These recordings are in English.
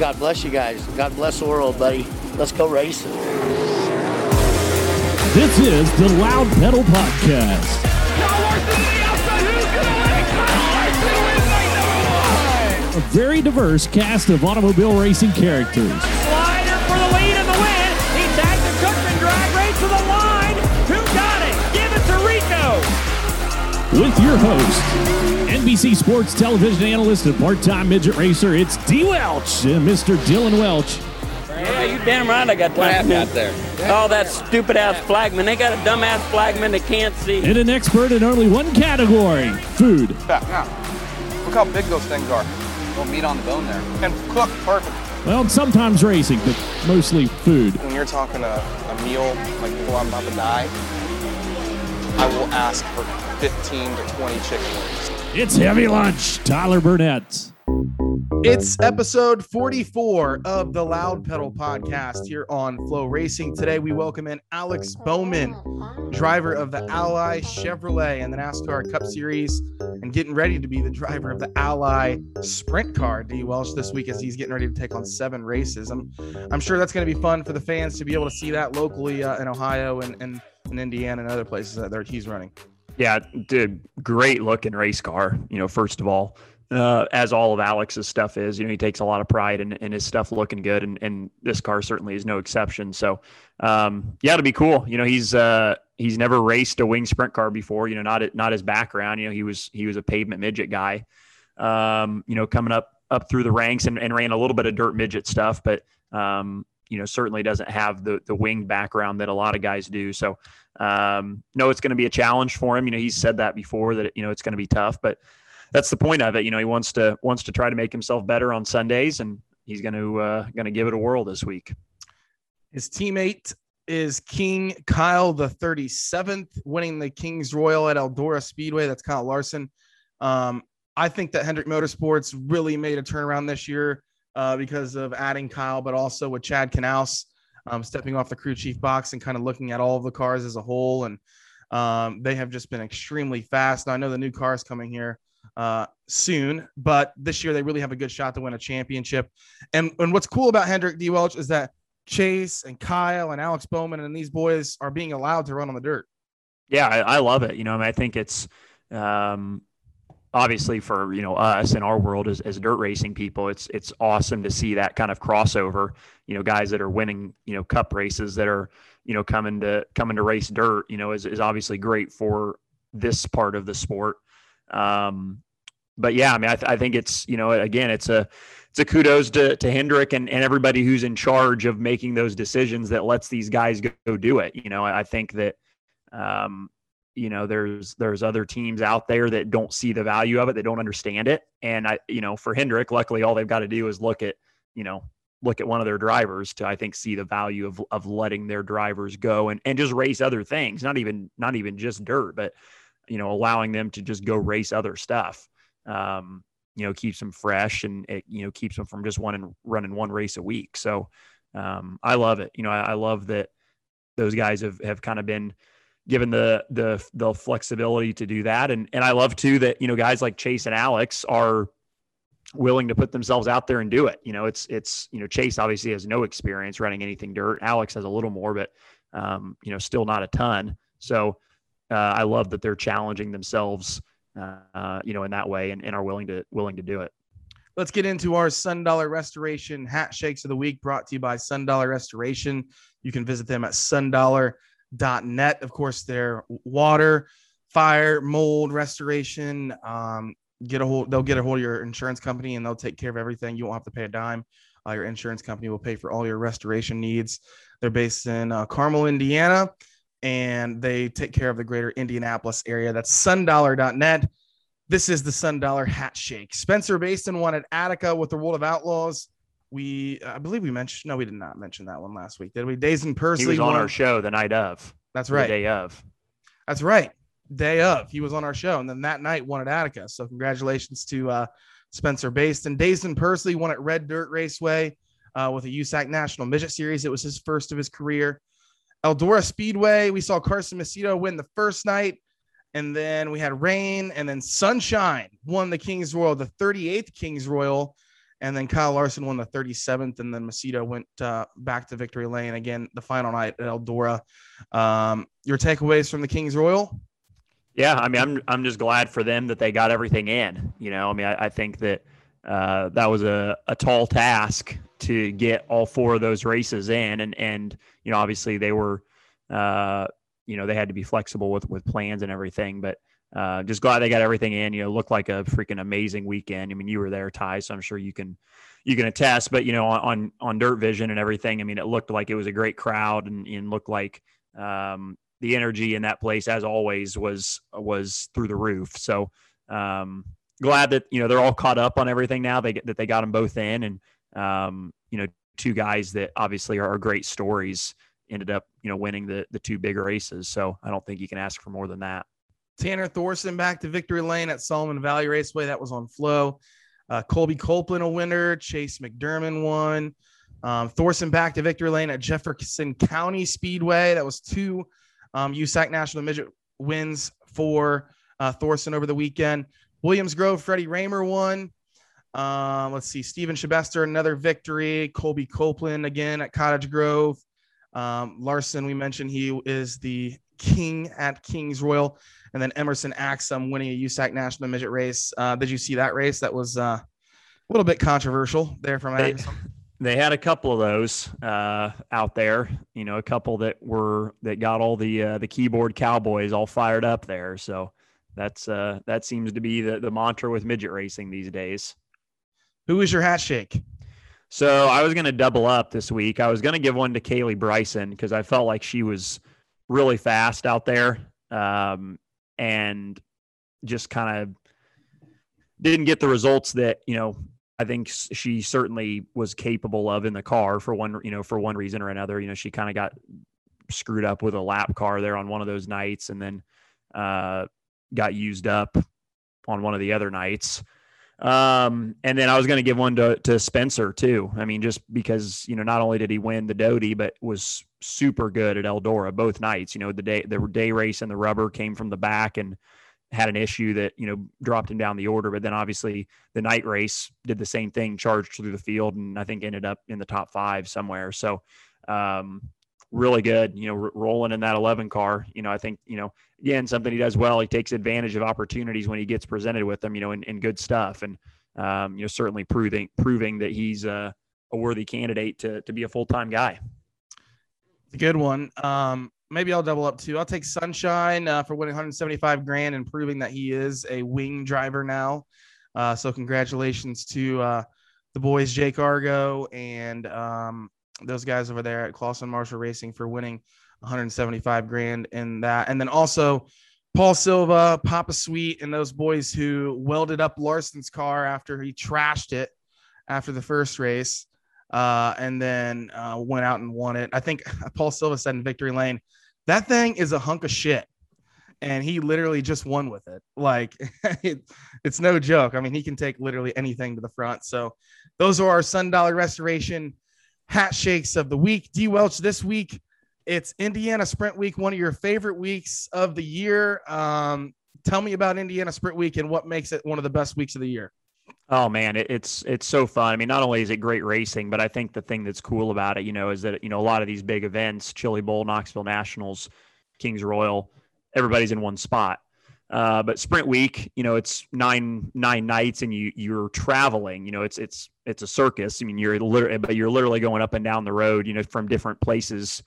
God bless you guys. God bless the world, buddy. Let's go racing. This is the Loud Pedal Podcast. A very diverse cast of automobile racing characters. Slider for the lead in the win. He tagged the Cookman drag race to the line. Who got it? Give it to Rico. With your host, NBC Sports television analyst and part-time midget racer, it's D. Welch and Mr. Dillon Welch. Yeah, you damn right I got time. happened out there? Oh, that stupid ass flagman. They got a dumb ass flagman that can't see. And an expert in only one category, food. Back now. Look how big those things are. Little meat on the bone there. And cooked perfect. Well, sometimes racing, but mostly food. When you're talking a, a meal, like before I'm about to die, I will ask for 15 to 20 chicken wings. It's Heavy Lunch, Tyler Burnett. It's episode 44 of the Loud Pedal podcast here on Flow Racing. Today we welcome in Alex Bowman, driver of the Ally Chevrolet in the NASCAR Cup Series, and getting ready to be the driver of the Ally Sprint Car D Welch this week as he's getting ready to take on seven races. I'm I'm sure that's going to be fun for the fans to be able to see that locally uh, in Ohio and, and in Indiana and other places that he's running. Yeah, dude, great looking race car. You know, first of all, uh, as all of Alex's stuff is, you know, he takes a lot of pride in, in his stuff looking good, and, and this car certainly is no exception. So, um, yeah, it'll be cool. You know, he's uh, he's never raced a wing sprint car before. You know, not not his background. You know, he was he was a pavement midget guy. Um, you know, coming up up through the ranks and, and ran a little bit of dirt midget stuff, but um, you know, certainly doesn't have the the wing background that a lot of guys do. So, um, no, it's going to be a challenge for him. You know, he's said that before that you know it's going to be tough, but that's the point of it. You know, he wants to wants to try to make himself better on Sundays, and he's going to uh, going to give it a whirl this week. His teammate is King Kyle the 37th, winning the Kings Royal at Eldora Speedway. That's Kyle Larson. Um, I think that Hendrick Motorsports really made a turnaround this year uh, because of adding Kyle, but also with Chad Knaus um, stepping off the crew chief box and kind of looking at all of the cars as a whole. And um, they have just been extremely fast. Now, I know the new cars coming here uh, soon, but this year they really have a good shot to win a championship. And, and what's cool about Hendrick D. Welch is that Chase and Kyle and Alex Bowman and these boys are being allowed to run on the dirt. Yeah, I, I love it. You know, I, mean, I think it's um, obviously for you know us in our world as, as dirt racing people, it's it's awesome to see that kind of crossover. You know, guys that are winning you know cup races that are you know coming to coming to race dirt. You know, is is obviously great for this part of the sport. Um, but yeah, I mean, I, th- I think it's you know again, it's a it's a kudos to, to Hendrick and, and everybody who's in charge of making those decisions that lets these guys go, go do it. You know, I, think that, um, you know, there's, there's other teams out there that don't see the value of it. They don't understand it. And I, you know, for Hendrick, luckily all they've got to do is look at, you know, look at one of their drivers to, I think, see the value of, of letting their drivers go and, and just race other things, not even, not even just dirt, but, you know, allowing them to just go race other stuff. Um, you know keeps them fresh and it you know keeps them from just one running one race a week so um, i love it you know I, I, love that those guys have, have kind of been given the the the flexibility to do that and and i love too that you know guys like chase and alex are willing to put themselves out there and do it you know it's it's you know chase obviously has no experience running anything dirt alex has a little more but um, you know still not a ton so uh, i love that they're challenging themselves uh, you know, in that way, and, and are willing to willing to do it. Let's get into our Sun Dollar Restoration Hat Shakes of the Week, brought to you by Sun Dollar Restoration. You can visit them at sundollar.net. Of course, their water, fire, mold restoration. Um, get a hold. They'll get a hold of your insurance company, and they'll take care of everything. You won't have to pay a dime. Uh, your insurance company will pay for all your restoration needs. They're based in uh, Carmel, Indiana and they take care of the greater Indianapolis area. That's sundollar.net. This is the Sundollar Hat Shake. Spencer Bayston won at Attica with the World of Outlaws. We, I believe we mentioned, no, we did not mention that one last week, did we? Daison Pursley. He was on won. our show the night of. That's right. day of. That's right. Day of. He was on our show. And then that night won at Attica. So congratulations to uh, Spencer Bayston. Daison Pursley won at Red Dirt Raceway uh, with a USAC National Midget Series. It was his first of his career. Eldora Speedway, we saw Carson Macedo win the first night. And then we had rain and then sunshine won the Kings Royal, the 38th Kings Royal. And then Kyle Larson won the 37th, and then Macedo went uh, back to victory lane again the final night at Eldora. Um, your takeaways from the Kings Royal? Yeah, I mean, I'm I'm just glad for them that they got everything in. You know, I mean, I, I think that uh, that was a, a tall task to get all four of those races in, and and you know, obviously they were, uh, you know, they had to be flexible with with plans and everything, but uh, just glad they got everything in. You know, looked like a freaking amazing weekend. I mean, you were there, Ty, so I'm sure you can you can attest. But you know, on on Dirt Vision and everything, I mean, it looked like it was a great crowd and, and looked like um, the energy in that place, as always, was was through the roof. So um, glad that you know they're all caught up on everything now. They that they got them both in, and um, you know, two guys that obviously are, great stories ended up you know winning the the two bigger races. So I don't think you can ask for more than that. Tanner Thorson back to victory lane at Solomon Valley Raceway. That was on Flow. Uh, Colby Copeland a winner. Chase McDermott won. Um, Thorson back to victory lane at Jefferson County Speedway. That was two um, USAC National Midget wins for uh, Thorson over the weekend. Williams Grove, Freddie Rahmer won. Um, let's see, Stephen Shebester, another victory. Colby Copeland again at Cottage Grove. Um, Larson, we mentioned he is the king at Kings Royal and then Emerson Axsom winning a USAC national midget race. Uh, did you see that race? That was uh, a little bit controversial there from they, they had a couple of those uh, out there. You know, a couple that were that got all the uh, the keyboard cowboys all fired up there. So that's uh, that seems to be the the mantra with midget racing these days. Who is your hat shake? So I was going to double up this week. I was going to give one to Kaylee Bryson because I felt like she was really fast out there. Um, and just kind of didn't get the results that you know I think she certainly was capable of in the car for one you know for one reason or another. You know she kind of got screwed up with a lap car there on one of those nights, and then uh, got used up on one of the other nights. Um, and then I was going to give one to, to Spencer too. I mean, just because, you know, not only did he win the Doty, but was super good at Eldora both nights, you know, the day, the day race and the rubber came from the back and had an issue that, you know, dropped him down the order. But then obviously the night race did the same thing, charged through the field and I think ended up in the top five somewhere. So, um, really good, you know, r- rolling in that 11 car. You know, I think, you know, again, something he does well. He takes advantage of opportunities when he gets presented with them, you know, and, good stuff. And, um, you know, certainly proving, proving that he's a, a worthy candidate to, to be a full-time guy. It's a good one. Um, maybe I'll double up too. I'll take Sunshine uh, for winning 175 grand and proving that he is a wing driver now. Uh, so congratulations to uh, the boys, Jake Argo and um, those guys over there at Clauson Marshall Racing for winning 175 grand in that. And then also Paul Silva, Papa Sweet, and those boys who welded up Larson's car after he trashed it after the first race. Uh, and then uh, went out and won it. I think Paul Silva said in Victory Lane, that thing is a hunk of shit. And he literally just won with it. Like it, it's no joke. I mean, he can take literally anything to the front. So those are our Sun Dollar Restoration hat shakes of the week. D Welch this week. It's Indiana Sprint Week, one of your favorite weeks of the year. Um, tell me about Indiana Sprint Week and what makes it one of the best weeks of the year. Oh man, it, it's it's so fun. I mean, not only is it great racing, but I think the thing that's cool about it, you know, is that you know a lot of these big events, Chili Bowl, Knoxville Nationals, Kings Royal, everybody's in one spot. Uh, but sprint week, you know, it's nine nine nights, and you you're traveling. You know, it's it's it's a circus. I mean, you're literally, but you're literally going up and down the road. You know, from different places,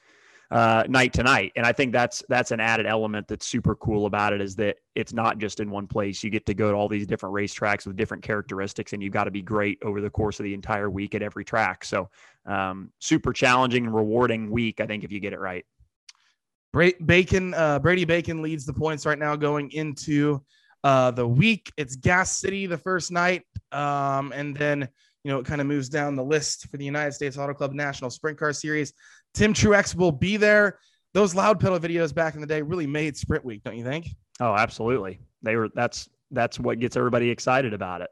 uh, night to night. And I think that's that's an added element that's super cool about it is that it's not just in one place. You get to go to all these different racetracks with different characteristics, and you've got to be great over the course of the entire week at every track. So, um, super challenging and rewarding week. I think if you get it right. Bacon, uh, Brady Bacon leads the points right now going into uh, the week. It's Gas City the first night, um, and then you know it kind of moves down the list for the United States Auto Club National Sprint Car Series. Tim Truex will be there. Those loud pedal videos back in the day really made Sprint Week, don't you think? Oh, absolutely. They were. That's that's what gets everybody excited about it.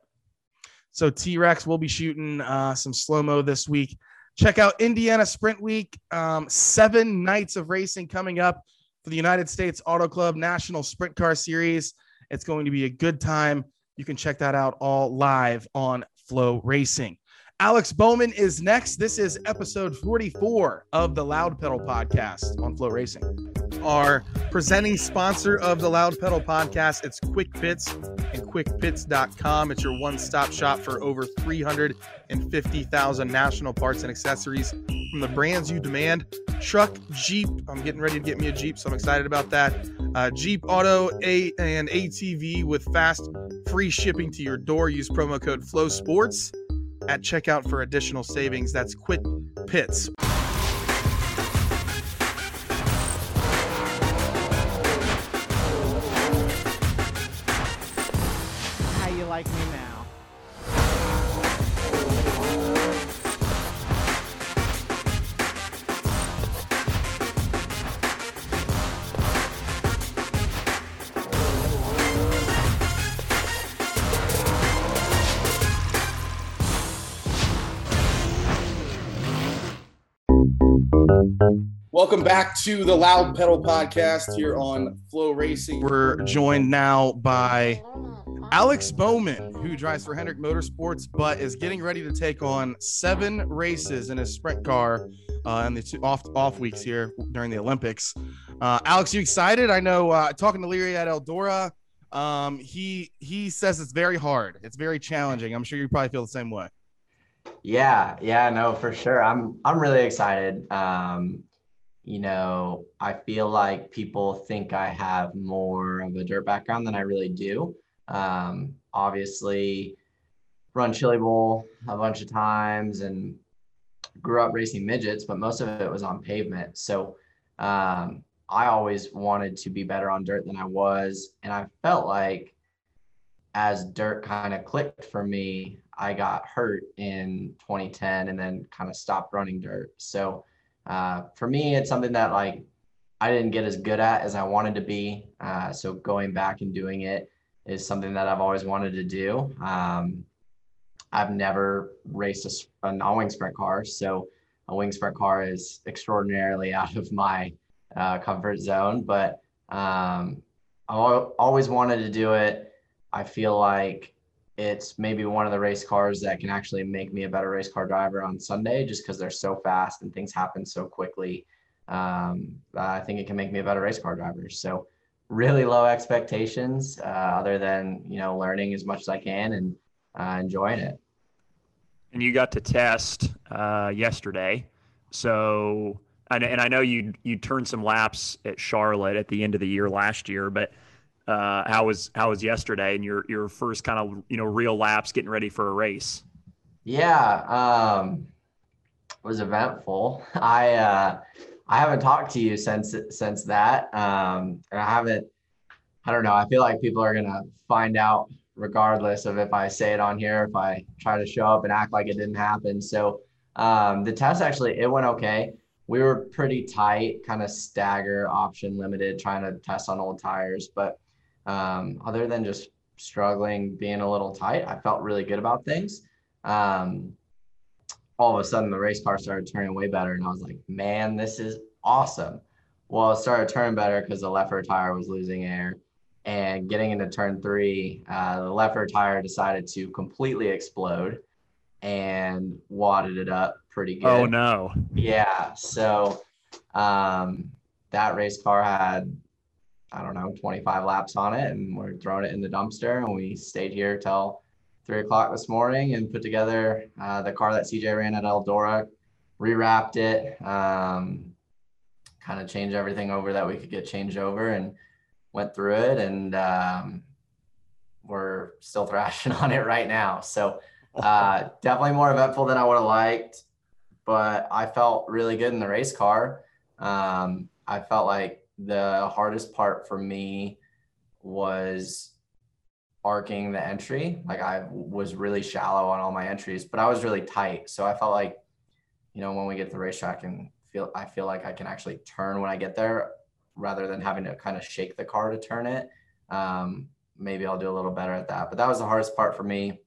So T Rex will be shooting uh, some slow mo this week. Check out Indiana Sprint Week. Um, seven nights of racing coming up for the United States Auto Club National Sprint Car Series. It's going to be a good time. You can check that out all live on Flow Racing. Alex Bowman is next. This is episode 44 of the Loud Pedal podcast on Flow Racing. Our presenting sponsor of the Loud Pedal podcast, it's Quick Pits and quickpits.com. It's your one-stop shop for over 350,000 national parts and accessories from the brands you demand. Truck, Jeep. I'm getting ready to get me a Jeep, so I'm excited about that. Uh, Jeep Auto A and ATV with fast free shipping to your door. Use promo code Flow Sports at checkout for additional savings. That's Quick Pits. Welcome back to the Loud Pedal podcast here on Flow Racing. We're joined now by Alex Bowman, who drives for Hendrick Motorsports, but is getting ready to take on seven races in his sprint car uh, in the two off off weeks here during the Olympics. Uh, Alex, you excited? I know. Uh, talking to Leary at Eldora, um, he he says it's very hard. It's very challenging. I'm sure you probably feel the same way. Yeah, yeah, no, for sure. I'm I'm really excited. Um, you know, I feel like people think I have more of a dirt background than I really do. Um, obviously, run Chili Bowl a bunch of times and grew up racing midgets, but most of it was on pavement. So um, I always wanted to be better on dirt than I was, and I felt like as dirt kind of clicked for me, I got hurt in 2010 and then kind of stopped running dirt. So uh, for me, it's something that like I didn't get as good at as I wanted to be. Uh, so going back and doing it is something that I've always wanted to do. Um, I've never raced a, a non-wing sprint car, so a wing sprint car is extraordinarily out of my uh, comfort zone. But um, I always wanted to do it. I feel like it's maybe one of the race cars that can actually make me a better race car driver on Sunday just because they're so fast and things happen so quickly. Um, I think it can make me a better race car driver. So really low expectations uh, other than, you know, learning as much as I can and uh, enjoying it. And you got to test uh, yesterday. So, and, and I know you you turned some laps at Charlotte at the end of the year last year, but uh, how was how was yesterday and your your first kind of you know real laps getting ready for a race? Yeah, um, it was eventful. I uh, I haven't talked to you since since that, um, and I haven't. I don't know. I feel like people are gonna find out regardless of if I say it on here, if I try to show up and act like it didn't happen. So um, the test actually it went okay. We were pretty tight, kind of stagger option limited, trying to test on old tires, but um, other than just struggling, being a little tight, I felt really good about things. Um, all of a sudden, the race car started turning way better, and I was like, man, this is awesome. Well, it started turning better because the left rear tire was losing air. And getting into turn three, uh, the left rear tire decided to completely explode and wadded it up pretty good. Oh, no. Yeah. So um, that race car had I don't know, 25 laps on it, and we're throwing it in the dumpster. And we stayed here till three o'clock this morning and put together uh, the car that CJ ran at Eldora, rewrapped it, um, kind of changed everything over that we could get changed over, and went through it. And um, we're still thrashing on it right now. So uh, definitely more eventful than I would have liked, but I felt really good in the race car. Um, I felt like the hardest part for me was arcing the entry. Like I was really shallow on all my entries, but I was really tight. So I felt like, you know, when we get to the racetrack and feel, I feel like I can actually turn when I get there rather than having to kind of shake the car to turn it. Um, maybe I'll do a little better at that. But that was the hardest part for me.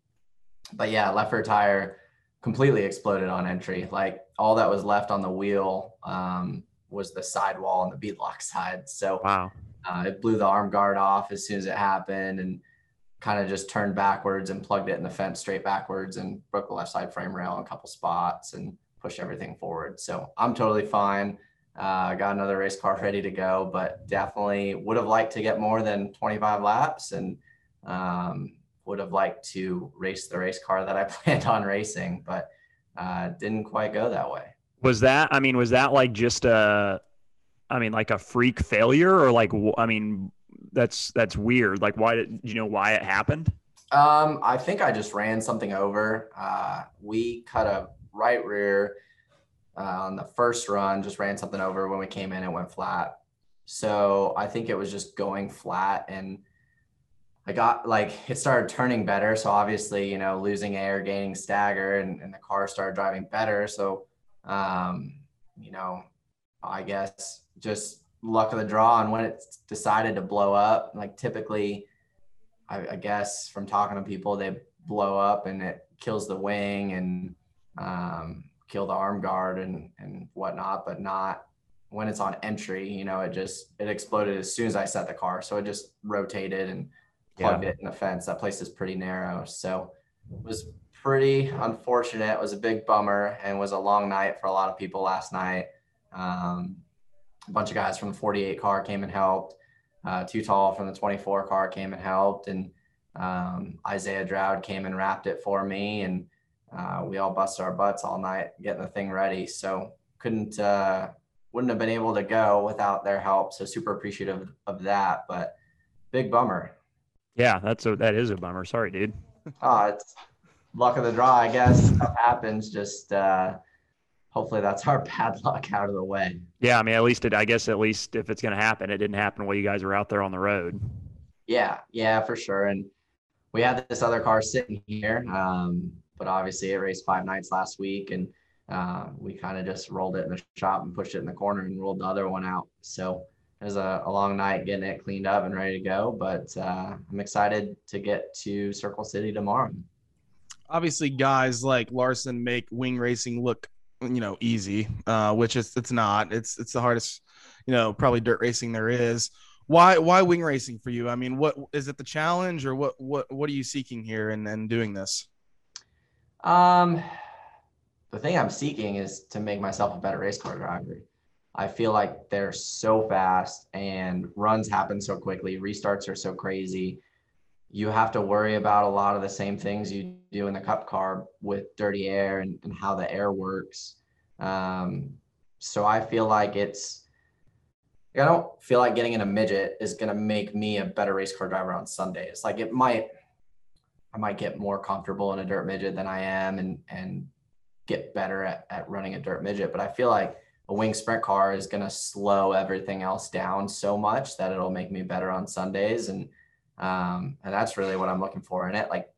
But yeah, left rear tire completely exploded on entry. Like all that was left on the wheel um, was the sidewall on the beadlock side. So wow, uh, it blew the arm guard off as soon as it happened, and kind of just turned backwards and plugged it in the fence straight backwards and broke the left side frame rail in a couple spots and pushed everything forward. So I'm totally fine. Uh, got another race car ready to go, but definitely would have liked to get more than 25 laps and um, would have liked to race the race car that I planned on racing, but uh, didn't quite go that way. Was that, I mean, was that like just a, I mean, like a freak failure or like, I mean, that's, that's weird. Like, why did you know why it happened? Um, I think I just ran something over. Uh, we cut a right rear uh, on the first run, just ran something over when we came in, it went flat. So I think it was just going flat and I got like it started turning better. So obviously, you know, losing air, gaining stagger, and, and the car started driving better. So, um, you know, I guess just luck of the draw. And when it decided to blow up, like typically, I, I guess from talking to people, they blow up and it kills the wing and um, kill the arm guard and and whatnot, but not when it's on entry. You know, it just it exploded as soon as I set the car, so it just rotated and plugged yeah. it in the fence. That place is pretty narrow, so it was pretty unfortunate. It was a big bummer and was a long night for a lot of people last night. Um, a bunch of guys from the 48 car came and helped. Uh, Too Tall from the 24 car came and helped, and um, Isaiah Droude came and wrapped it for me, and uh, we all busted our butts all night getting the thing ready. So couldn't uh, wouldn't have been able to go without their help. So super appreciative of that, but big bummer. Yeah, that's a that is a bummer. Sorry, dude. oh, it's luck of the draw, I guess. Stuff happens. Just uh, hopefully that's our bad luck out of the way. Yeah, I mean, at least it. I guess at least if it's going to happen, it didn't happen while you guys were out there on the road. Yeah, yeah, for sure. And we had this other car sitting here. Um, but obviously it raced five nights last week and uh, we kind of just rolled it in the shop and pushed it in the corner and rolled the other one out. So it was a, a long night getting it cleaned up and ready to go, but uh, I'm excited to get to Circle City tomorrow. Obviously, guys like Larson make wing racing look, you know, easy, uh, which is it's not. It's it's the hardest, you know, probably dirt racing there is. Why why wing racing for you? I mean, what is it the challenge or what what what are you seeking here and and doing this? Um, the thing I'm seeking is to make myself a better race car driver. I feel like they're so fast and runs happen so quickly, restarts are so crazy. You have to worry about a lot of the same things you do in the cup car with dirty air and, and how the air works. Um, so I feel like it's, I don't feel like getting in a midget is going to make me a better race car driver on Sundays. Like it might I might get more comfortable in a dirt midget than I am and and get better at, at running a dirt midget. But I feel like a wing sprint car is going to slow everything else down so much that it'll make me better on Sundays. And, um, and that's really what I'm looking for in it. Like,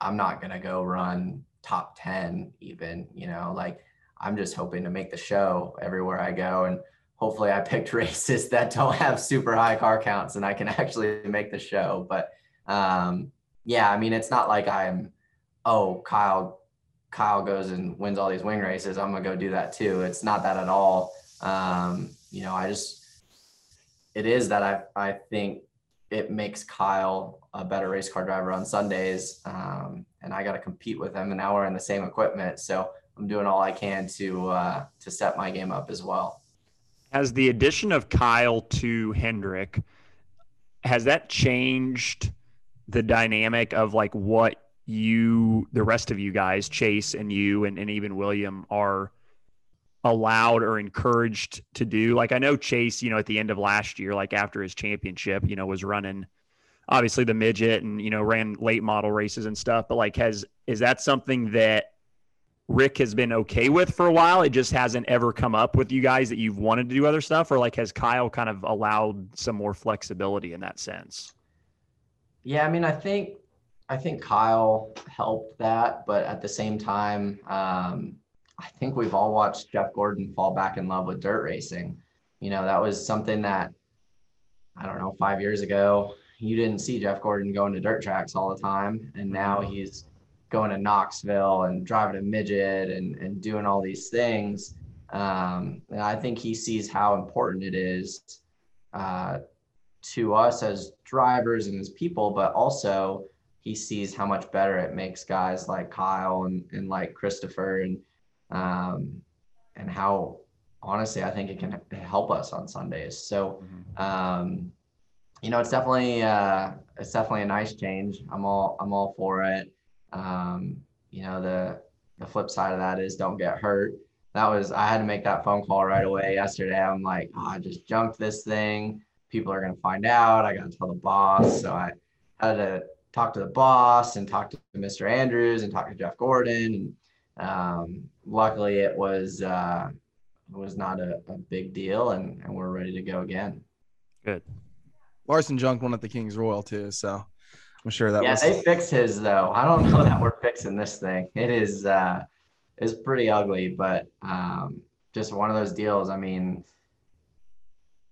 I'm not going to go run top 10 even, you know, like I'm just hoping to make the show everywhere I go. And hopefully I picked races that don't have super high car counts and I can actually make the show. But, um, yeah, I mean, it's not like I'm, oh, Kyle, Kyle goes and wins all these wing races. I'm gonna go do that too. It's not that at all. Um, you know, I just, it is that I, I think it makes Kyle a better race car driver on Sundays. Um, and I got to compete with him and now we're in the same equipment. So I'm doing all I can to, uh, to set my game up as well. Has the addition of Kyle to Hendrick, has that changed the dynamic of like what you, the rest of you guys, Chase and you, and, and even William, are allowed or encouraged to do. Like I know Chase, you know, at the end of last year, like after his championship, you know, was running obviously the midget and you know ran late model races and stuff. But like, has is that something that Rick has been okay with for a while? It just hasn't ever come up with you guys that you've wanted to do other stuff, or like has Kyle kind of allowed some more flexibility in that sense? Yeah, I mean, I think I think Kyle helped that, but at the same time, um, I think we've all watched Jeff Gordon fall back in love with dirt racing. You know, that was something that I don't know, five years ago, you didn't see Jeff Gordon going to dirt tracks all the time, and now mm-hmm. he's going to Knoxville and driving a midget and and doing all these things. Um, and I think he sees how important it is uh, to us as drivers and as people, but also he sees how much better it makes guys like Kyle and, and like Christopher and um, and how honestly I think it can help us on Sundays. So um, you know it's definitely uh, it's definitely a nice change. I'm all I'm all for it. Um, you know the the flip side of that is don't get hurt. That was I had to make that phone call right away yesterday. I'm like, oh, I just junked this thing. People are gonna find out. I gotta tell the boss. So I had to talk to the boss and talk to Mr. Andrews and talk to Jeff Gordon. And um, luckily, it was uh, it was not a, a big deal, and, and we're ready to go again. Good. Larson junked one at the Kings Royal too, so I'm sure that yeah, was. they fixed his though. I don't know that we're fixing this thing. It is uh, it's pretty ugly, but um, just one of those deals. I mean,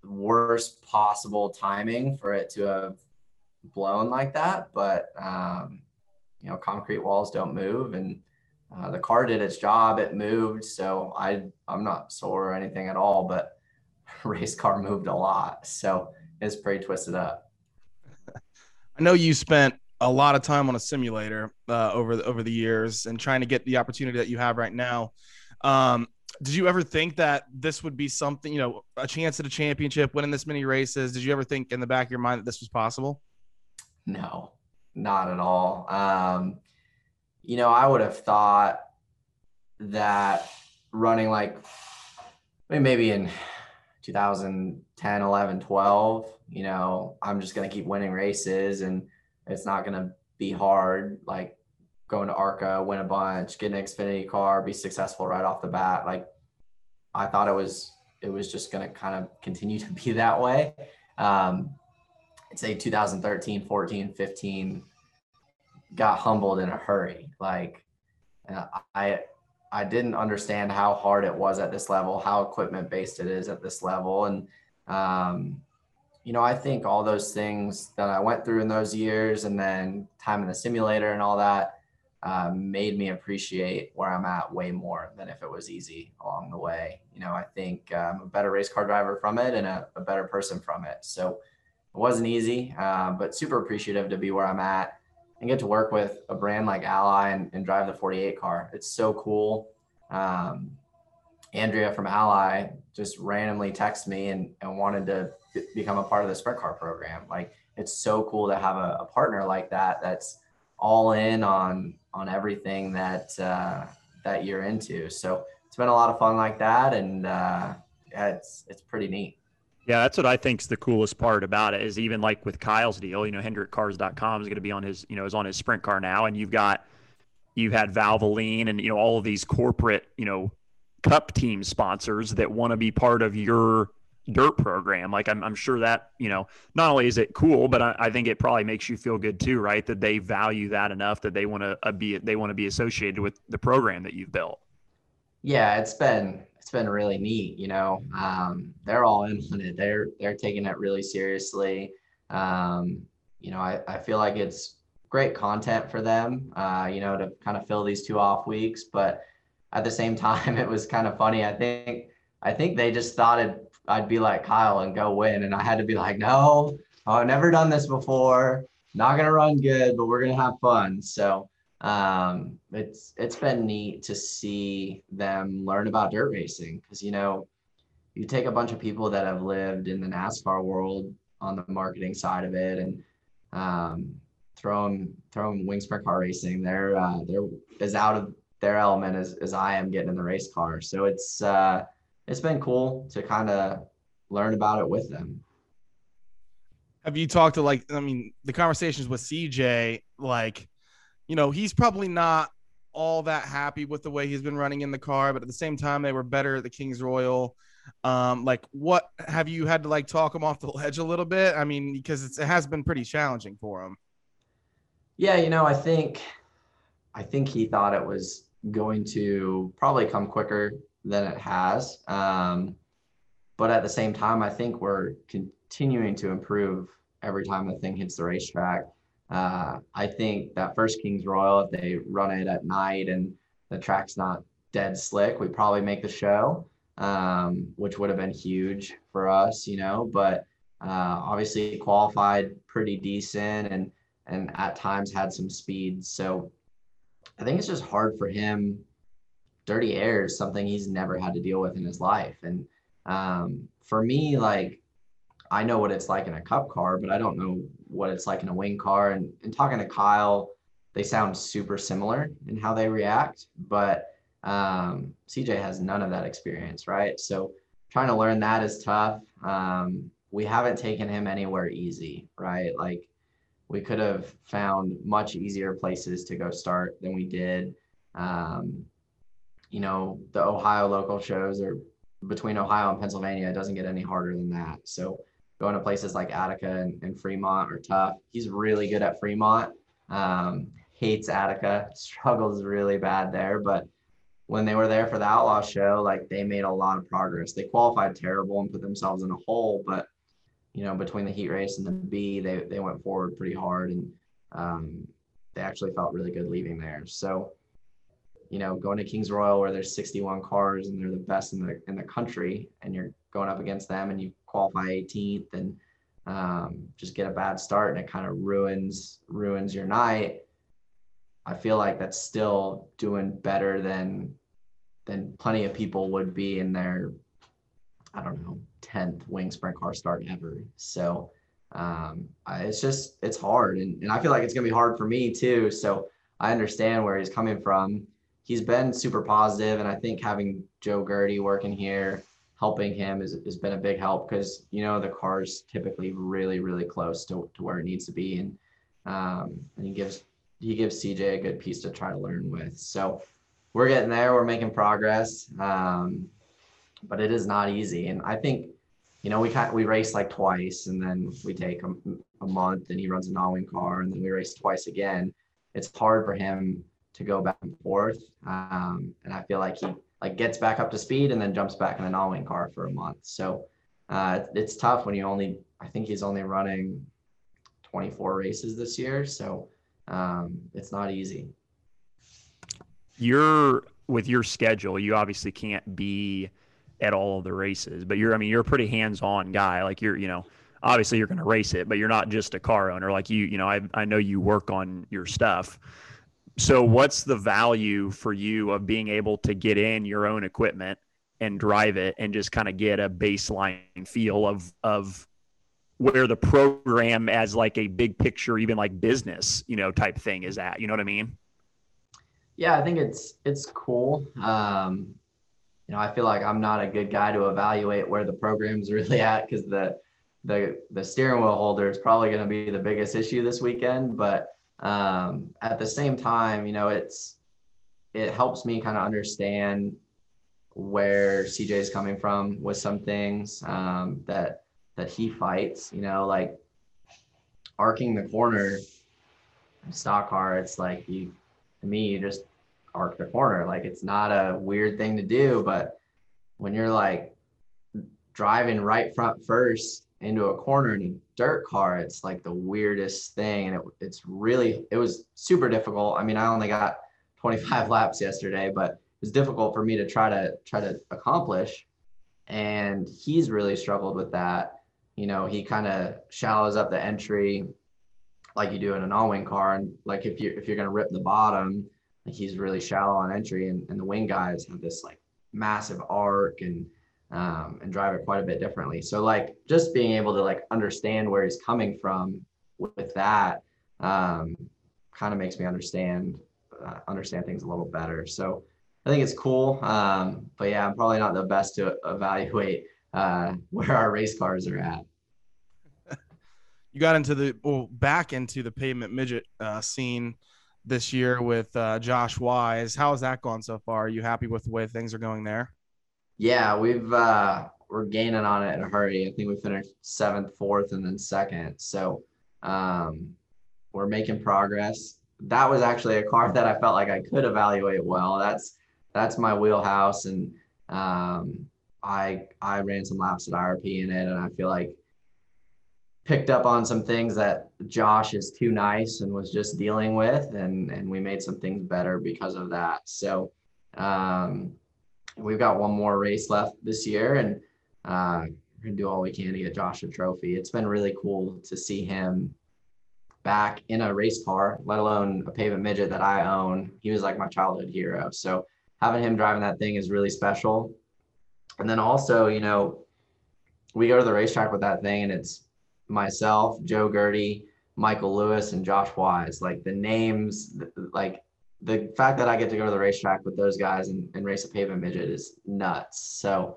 worst possible timing for it to have blown like that, but um, you know, concrete walls don't move, and uh, the car did its job. It moved, so I I'm not sore or anything at all, but race car moved a lot, so it's pretty twisted up. I know you spent a lot of time on a simulator uh, over the, over the years and trying to get the opportunity that you have right now. Um, did you ever think that this would be something, you know, a chance at a championship, winning this many races? Did you ever think in the back of your mind that this was possible? No, not at all. Um, you know, I would have thought that running like I mean, maybe in 2010, 11, 12, you know, I'm just going to keep winning races and it's not going to be hard. Like going to ARCA, win a bunch, get an Xfinity car, be successful right off the bat. Like I thought it was, it was just going to kind of continue to be that way. Um, I'd say 2013, 14, 15 got humbled in a hurry. Like uh, I, I didn't understand how hard it was at this level, how equipment based it is at this level. And, um, you know, I think all those things that I went through in those years and then time in the simulator and all that uh, made me appreciate where I'm at way more than if it was easy along the way. You know, I think I'm a better race car driver from it and a, a better person from it. So it wasn't easy, uh, but super appreciative to be where I'm at and get to work with a brand like Ally and, and drive the 48 car. It's so cool. Um, Andrea from Ally just randomly texted me and, and wanted to b- become a part of the sprint car program. Like it's so cool to have a, a partner like that that's all in on on everything that uh, that you're into. So it's been a lot of fun like that, and uh, yeah, it's it's pretty neat. Yeah, that's what I think's the coolest part about it is even like with Kyle's deal, you know, HendrickCars.com is going to be on his, you know, is on his sprint car now. And you've got, you've had Valvoline and, you know, all of these corporate, you know, cup team sponsors that want to be part of your dirt program. Like I'm, I'm sure that, you know, not only is it cool, but I, I think it probably makes you feel good too, right? That they value that enough that they want to uh, be, they want to be associated with the program that you've built. Yeah, it's been it's been really neat. You know, um, they're all in on it. They're they're taking it really seriously. Um, you know, I, I feel like it's great content for them. Uh, you know, to kind of fill these two off weeks, but at the same time, it was kind of funny. I think I think they just thought it, I'd be like Kyle and go win, and I had to be like, no, I've never done this before. Not gonna run good, but we're gonna have fun. So um, it's it's been neat to see them learn about dirt racing because you know you take a bunch of people that have lived in the NASCAR world on the marketing side of it and um, throw them throw them wing sprint car racing. They're uh, they're as out of their element as, as I am getting in the race car. So it's uh, it's been cool to kind of learn about it with them. Have you talked to like I mean the conversations with CJ like you know, he's probably not all that happy with the way he's been running in the car, but at the same time, they were better at the Kings Royal. Um, like, what have you had to like talk him off the ledge a little bit? I mean, because it has been pretty challenging for him. Yeah, you know, I think, I think he thought it was going to probably come quicker than it has. Um, but at the same time, I think we're continuing to improve every time the thing hits the racetrack. Uh, I think that first Kings Royal, if they run it at night and the track's not dead slick, we probably make the show, um, which would have been huge for us, you know. But Uh, obviously qualified pretty decent and and at times had some speed. So I think it's just hard for him. Dirty air is something he's never had to deal with in his life. And um, for me, like I know what it's like in a cup car, but I don't know what it's like in a wing car. And, and talking to Kyle, they sound super similar in how they react, but um, CJ has none of that experience, right? So trying to learn that is tough. Um, we haven't taken him anywhere easy, right? Like we could have found much easier places to go start than we did. Um, you know, the Ohio local shows are between Ohio and Pennsylvania. It doesn't get any harder than that. So going to places like Attica and, and Fremont are tough. He's really good at Fremont. Um, hates Attica, struggles really bad there. But when they were there for the Outlaw show, like they made a lot of progress. They qualified terrible and put themselves in a hole, but you know, between the heat race and the B, they they went forward pretty hard and um, they actually felt really good leaving there. So, you know, going to Kings Royal where there's 61 cars and they're the best in the in the country, and you're going up against them and you qualify 18th and um, just get a bad start and it kind of ruins ruins your night. I feel like that's still doing better than than plenty of people would be in their I don't know 10th wing sprint car start ever. So um, I, it's just it's hard and, and I feel like it's gonna be hard for me too. So I understand where he's coming from. He's been super positive, and I think having Joe Gaerte working here helping him has, has been a big help because you know the car's typically really really close to, to where it needs to be and um, and he gives he gives CJ a good piece to try to learn with. So we're getting there we're making progress um, but it is not easy and I think you know we kind we race like twice and then we take a, a month and he runs a non-wing car and then we race twice again. It's hard for him to go back and forth um, and I feel like he like gets back up to speed and then jumps back in an all-wing car for a month. So uh, it's tough when you only, I think he's only running 24 races this year. So um, it's not easy. You're with your schedule, you obviously can't be at all of the races, but you're, I mean, you're a pretty hands-on guy. Like you're, you know, obviously you're going to race it, but you're not just a car owner. Like you, you know, I, I know you work on your stuff so what's the value for you of being able to get in your own equipment and drive it and just kind of get a baseline feel of of where the program as like a big picture even like business you know type thing is at? You know what i mean? Yeah i think it's it's cool. Um you know i feel like i'm not a good guy to evaluate where the program's really at because the the the steering wheel holder is probably going to be the biggest issue this weekend but um, at the same time, you know, it's it helps me kind of understand where CJ is coming from with some things um, that that he fights. You know, like arcing the corner, stock car. It's like you, to me, you just arc the corner. Like it's not a weird thing to do, but when you're like driving right front first into a corner in a dirt car, it's like the weirdest thing. And it, it's really, it was super difficult. I mean, I only got 25 laps yesterday, but it was difficult for me to try to try to accomplish. And he's really struggled with that. You know, he kind of shallows up the entry like you do in an all-wing car. And like if you if you're gonna rip the bottom, like he's really shallow on entry and, and the wing guys have this like massive arc and um, and drive it quite a bit differently. So like just being able to like understand where he's coming from with that um, kind of makes me understand uh, understand things a little better. So I think it's cool. Um, but yeah, I'm probably not the best to evaluate uh, where our race cars are at. you got into the well back into the pavement midget uh, scene this year with uh, Josh Wise. How has that gone so far? Are you happy with the way things are going there? Yeah, we've uh we're gaining on it in a hurry. I think we finished seventh, fourth, and then second. So um we're making progress. That was actually a car that I felt like I could evaluate well. That's that's my wheelhouse and um I I ran some laps at IRP in it and I feel like picked up on some things that Josh is too nice and was just dealing with and and we made some things better because of that. So um we've got one more race left this year and uh, we're gonna do all we can to get Josh a trophy. It's been really cool to see him back in a race car, let alone a pavement midget that I own. He was like my childhood hero. So having him driving that thing is really special. And then also, you know, we go to the racetrack with that thing and it's myself, Joe Gaerte, Michael Lewis, and Josh Wise. Like the names, like the fact that I get to go to the racetrack with those guys and, and race a pavement midget is nuts. So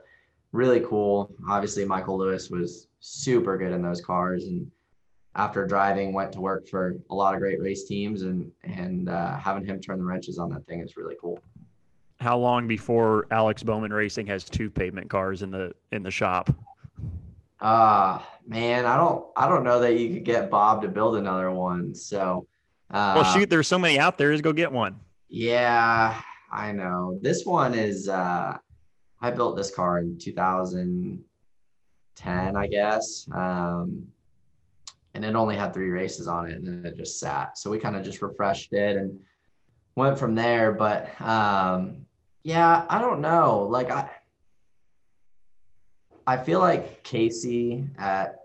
really cool. Obviously, Michael Lewis was super good in those cars and after driving, went to work for a lot of great race teams, and and uh, having him turn the wrenches on that thing is really cool. How long before Alex Bowman Racing has two pavement cars in the in the shop? Ah, uh, man, I don't I don't know that you could get Bob to build another one. So, uh, well, shoot, there's so many out there. Just go get one. Yeah, I know. This one is. uh I built this car in 2010, I guess. Um, and it only had three races on it and then it just sat. So we kind of just refreshed it and went from there. But um, yeah, I don't know. Like I I feel like Casey at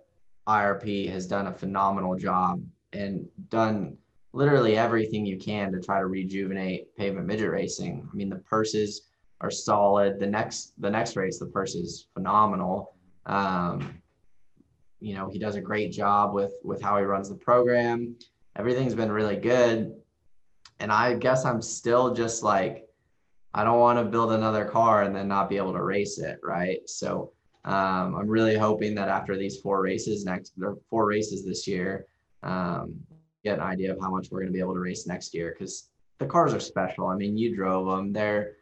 IRP has done a phenomenal job and done literally everything you can to try to rejuvenate pavement midget racing. I mean, the purses are solid. The next the next race, the purse is phenomenal. Um, you know he does a great job with with how he runs the program everything's been really good and i guess i'm still just like i don't want to build another car and then not be able to race it right so um, i'm really hoping that after these four races next or four races this year um, get an idea of how much we're going to be able to race next year because the cars are special i mean you drove them they're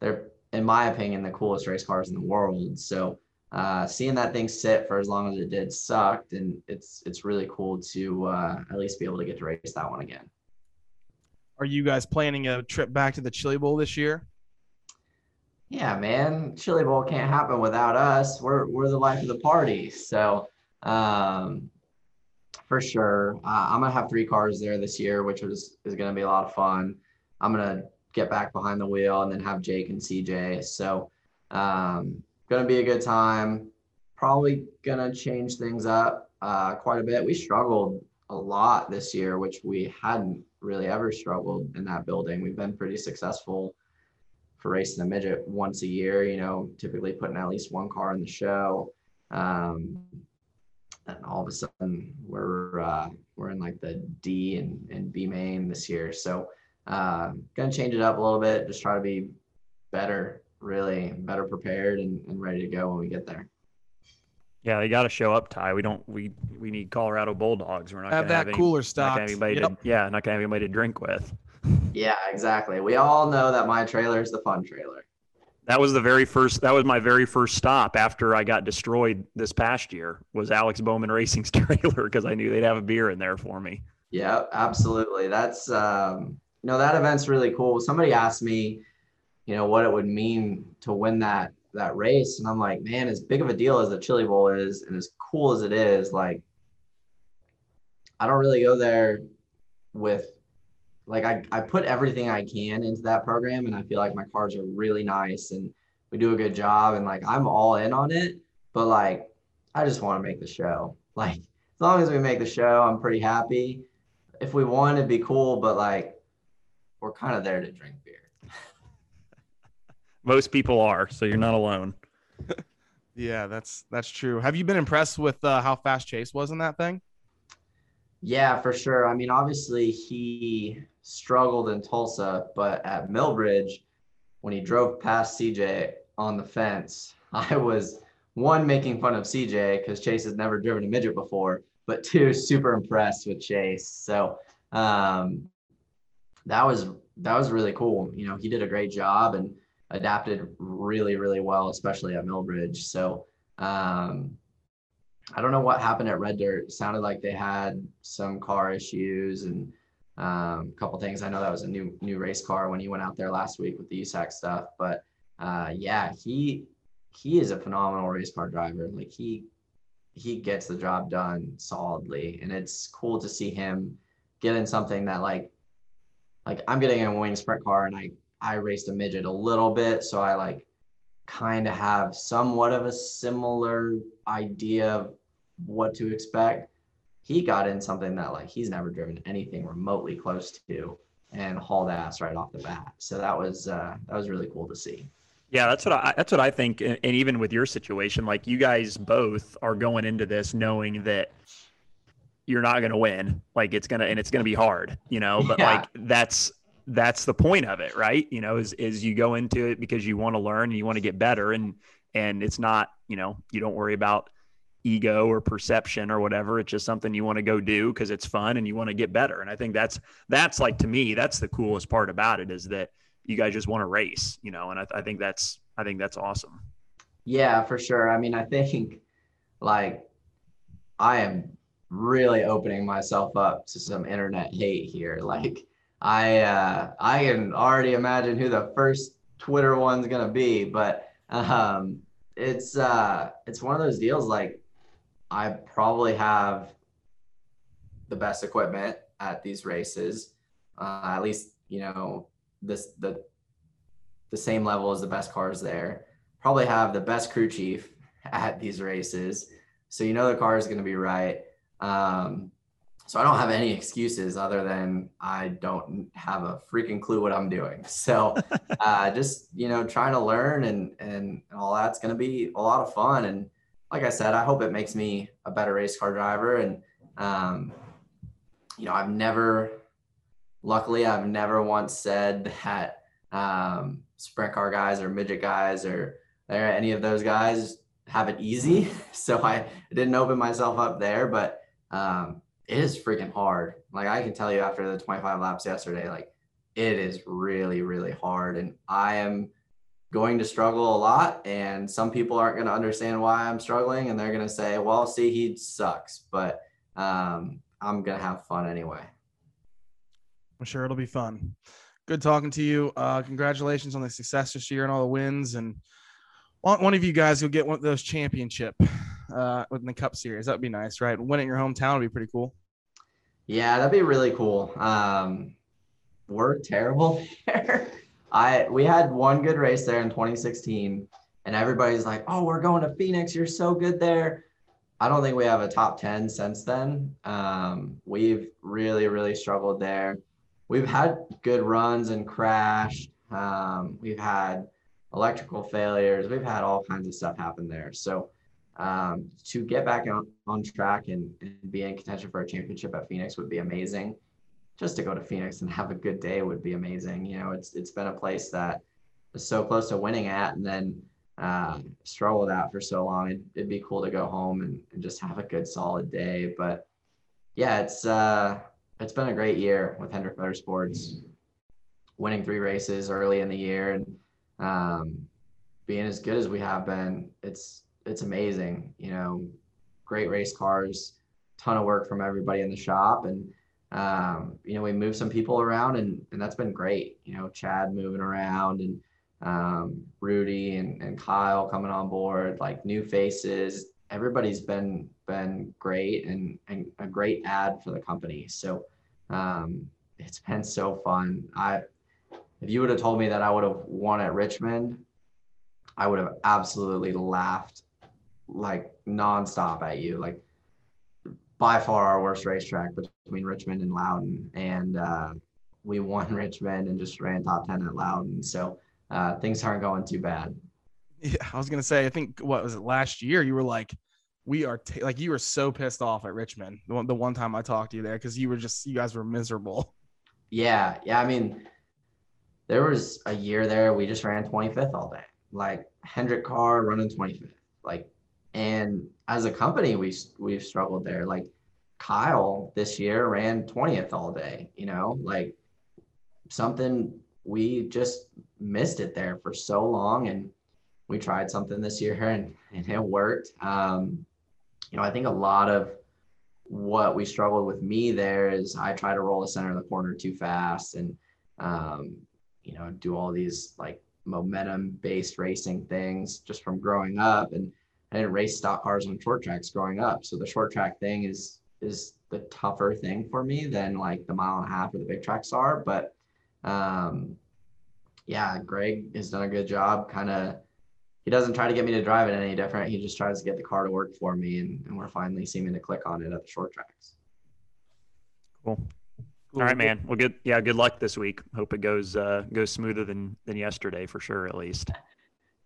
they're in my opinion the coolest race cars in the world so uh, seeing that thing sit for as long as it did sucked, and it's it's really cool to uh, at least be able to get to race that one again. Are you guys planning a trip back to the Chili Bowl this year? Yeah, man, Chili Bowl can't happen without us. We're we're the life of the party, so um, for sure. Uh, I'm gonna have three cars there this year, which is is gonna be a lot of fun. I'm gonna get back behind the wheel and then have Jake and CJ. So um, gonna be a good time. Probably gonna change things up uh, quite a bit. We struggled a lot this year, which we hadn't really ever struggled in that building. We've been pretty successful for racing the midget once a year. You know, typically putting at least one car in the show. Um, and all of a sudden, we're uh, we're in like the D and, and B main this year. So, uh, gonna change it up a little bit. Just try to be better really better prepared and, and ready to go when we get there. Yeah, they got to show up, Ty. We don't. We we need Colorado Bulldogs. We're not have that have cooler any, stock. Anybody yep. to, yeah, not gonna have anybody to drink with. Yeah, exactly. We all know that my trailer is the fun trailer. That was the very first. That was my very first stop after I got destroyed this past year. Was Alex Bowman Racing's trailer because I knew they'd have a beer in there for me. Yeah, absolutely. That's um, you know that event's really cool. Somebody asked me you know, what it would mean to win that that race. And I'm like, man, as big of a deal as the Chili Bowl is, and as cool as it is, like, I don't really go there with like I, I put everything I can into that program and I feel like my cars are really nice and we do a good job and like I'm all in on it. But like I just want to make the show. Like as long as we make the show, I'm pretty happy. If we won, it'd be cool, but like we're kind of there to drink beer. Most people are, so you're not alone. yeah, that's that's true. Have you been impressed with uh, how fast Chase was in that thing? Yeah, for sure. I mean, obviously he struggled in Tulsa, but at Millbridge, when he drove past CJ on the fence, I was one making fun of CJ because Chase has never driven a midget before, but two super impressed with Chase. So um, that was that was really cool. You know, he did a great job and adapted really, really well, especially at Millbridge. So um, I don't know what happened at Red Dirt. It sounded like they had some car issues and um, a couple things. I know that was a new new race car when he went out there last week with the USAC stuff. But uh, yeah, he he is a phenomenal race car driver. Like he he gets the job done solidly, and it's cool to see him get in something that like like I'm getting in a wing sprint car and I I raced a midget a little bit, so I like kind of have somewhat of a similar idea of what to expect. He got in something that like he's never driven anything remotely close to and hauled ass right off the bat. So that was uh, that was really cool to see. Yeah, that's what I that's what I think. And even with your situation, like you guys both are going into this knowing that you're not going to win. Like it's gonna and it's gonna be hard, you know. But yeah. like that's that's the point of it, right? You know, is is you go into it because you want to learn and you want to get better, and and it's not, you know, you don't worry about ego or perception or whatever. It's just something you want to go do because it's fun and you want to get better. And I think that's that's like to me, that's the coolest part about it is that you guys just want to race, you know. And I, I think that's I think that's awesome. Yeah, for sure. I mean, I think like I am really opening myself up to some internet hate here. Like I uh, I can already imagine who the first Twitter one's gonna be, but um, it's uh, it's one of those deals like I probably have the best equipment at these races. Uh, at least you know this the the same level as the best cars there. Probably have the best crew chief at these races, so you know the car is to be right. Um, so I don't have any excuses other than I don't have a freaking clue what I'm doing. So uh, just you know trying to learn and and all that's going to be a lot of fun and like I said, I hope it makes me a better race car driver. And, um, you know, I've never, luckily, I've never once said that um, sprint car guys or midget guys or, or any of those guys have it easy. So I didn't open myself up there, but um, it is freaking hard. Like I can tell you after the 25 laps yesterday, like it is really, really hard. And I am going to struggle a lot and some people aren't going to understand why i'm struggling and they're going to say well see he sucks but um, i'm going to have fun anyway i'm sure it'll be fun good talking to you uh, congratulations on the success this year and all the wins and one of you guys will get one of those championship uh, within the cup series that'd be nice right winning your hometown would be pretty cool yeah that'd be really cool um, we're terrible there I we had one good race there in 2016, and everybody's like, "Oh, we're going to Phoenix. You're so good there." I don't think we have a top 10 since then. Um, we've really, really struggled there. We've had good runs and crashed. Um, we've had electrical failures. We've had all kinds of stuff happen there. So um, to get back on, on track and, and be in contention for a championship at Phoenix would be amazing just to go to Phoenix and have a good day would be amazing. You know, it's it's been a place that is so close to winning at, and then um, struggled out for so long. It'd, it'd, be cool to go home and, and just have a good solid day. But yeah, it's uh, it's been a great year with Hendrick Motorsports, winning three races early in the year and um, being as good as we have been. It's it's amazing. You know, great race cars, ton of work from everybody in the shop, and um, you know, we moved some people around and, and that's been great. You know, Chad moving around and um, Rudy and, and Kyle coming on board, like new faces. Everybody's been been great and, and a great ad for the company. So um, it's been so fun. I if you would have told me that I would have won at Richmond, I would have absolutely laughed like nonstop at you. Like by far our worst racetrack between Richmond and Loudon. And uh, we won Richmond and just ran top 10 at Loudon. So uh, things aren't going too bad. Yeah, I was going to say, I think, what was it last year? You were like, we are t- like, you were so pissed off at Richmond the one, the one time I talked to you there because you were just, you guys were miserable. Yeah. Yeah. I mean, there was a year there we just ran 25th all day, like Hendrick car running 25th. Like and as a company, we we've struggled there. Like Kyle this year ran 20th all day, you know, like something we just missed it there for so long. And we tried something this year and, and it worked. Um, you know, I think a lot of what we struggled with me there is I try to roll the center of the corner too fast and, um, you know, do all these like momentum based racing things just from growing up. And I didn't race stock cars on short tracks growing up. So the short track thing is is the tougher thing for me than like the mile and a half or the big tracks are. But um, yeah, Greg has done a good job kind of he doesn't try to get me to drive it any different. He just tries to get the car to work for me, and, and we're finally seeming to click on it at the short tracks. Cool. All right, man. Well, good. Yeah, good luck this week. Hope it goes uh, goes smoother than than yesterday for sure, at least.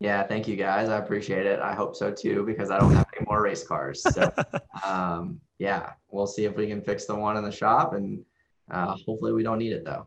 Yeah, thank you guys. I appreciate it. I hope so too because I don't have any more race cars. So, um, yeah, we'll see if we can fix the one in the shop, and uh, hopefully we don't need it though.